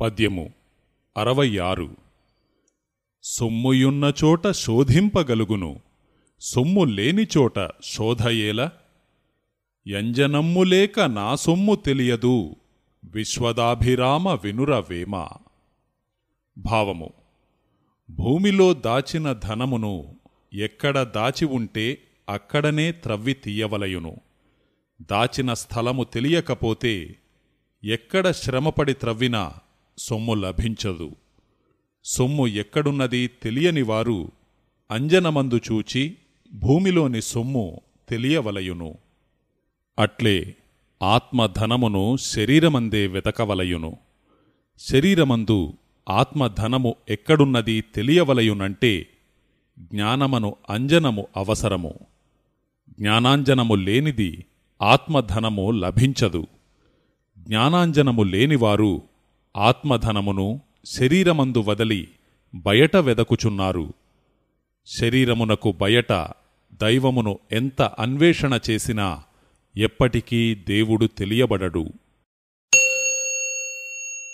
పద్యము అరవై ఆరు సొమ్ముయున్న చోట శోధింపగలుగును సొమ్ము లేని చోట శోధయేల? యంజనమ్ము లేక నా సొమ్ము తెలియదు విశ్వదాభిరామ వినురవేమ భావము భూమిలో దాచిన ధనమును ఎక్కడ దాచి ఉంటే అక్కడనే త్రవ్వి తీయవలయును. దాచిన స్థలము తెలియకపోతే ఎక్కడ శ్రమపడి త్రవ్వినా సొమ్ము లభించదు. సొమ్ము ఎక్కడున్నది తెలియని వారు అంజనమందు చూచి భూమిలోని సొమ్ము తెలియవలయును. అట్లే ఆత్మధనమును శరీరమందే వెతకవలయును. శరీరమందు ఆత్మధనము ఎక్కడున్నది తెలియవలయునంటే జ్ఞానమను అంజనము అవసరము. జ్ఞానాంజనము లేనిది ఆత్మధనము లభించదు. జ్ఞానాంజనము లేనివారు ఆత్మధనమును శరీరమందు వదలి బయట వెదకుచున్నారు. శరీరమునకు బయట దైవమును ఎంత అన్వేషణ చేసినా ఎప్పటికీ దేవుడు తెలియబడడు.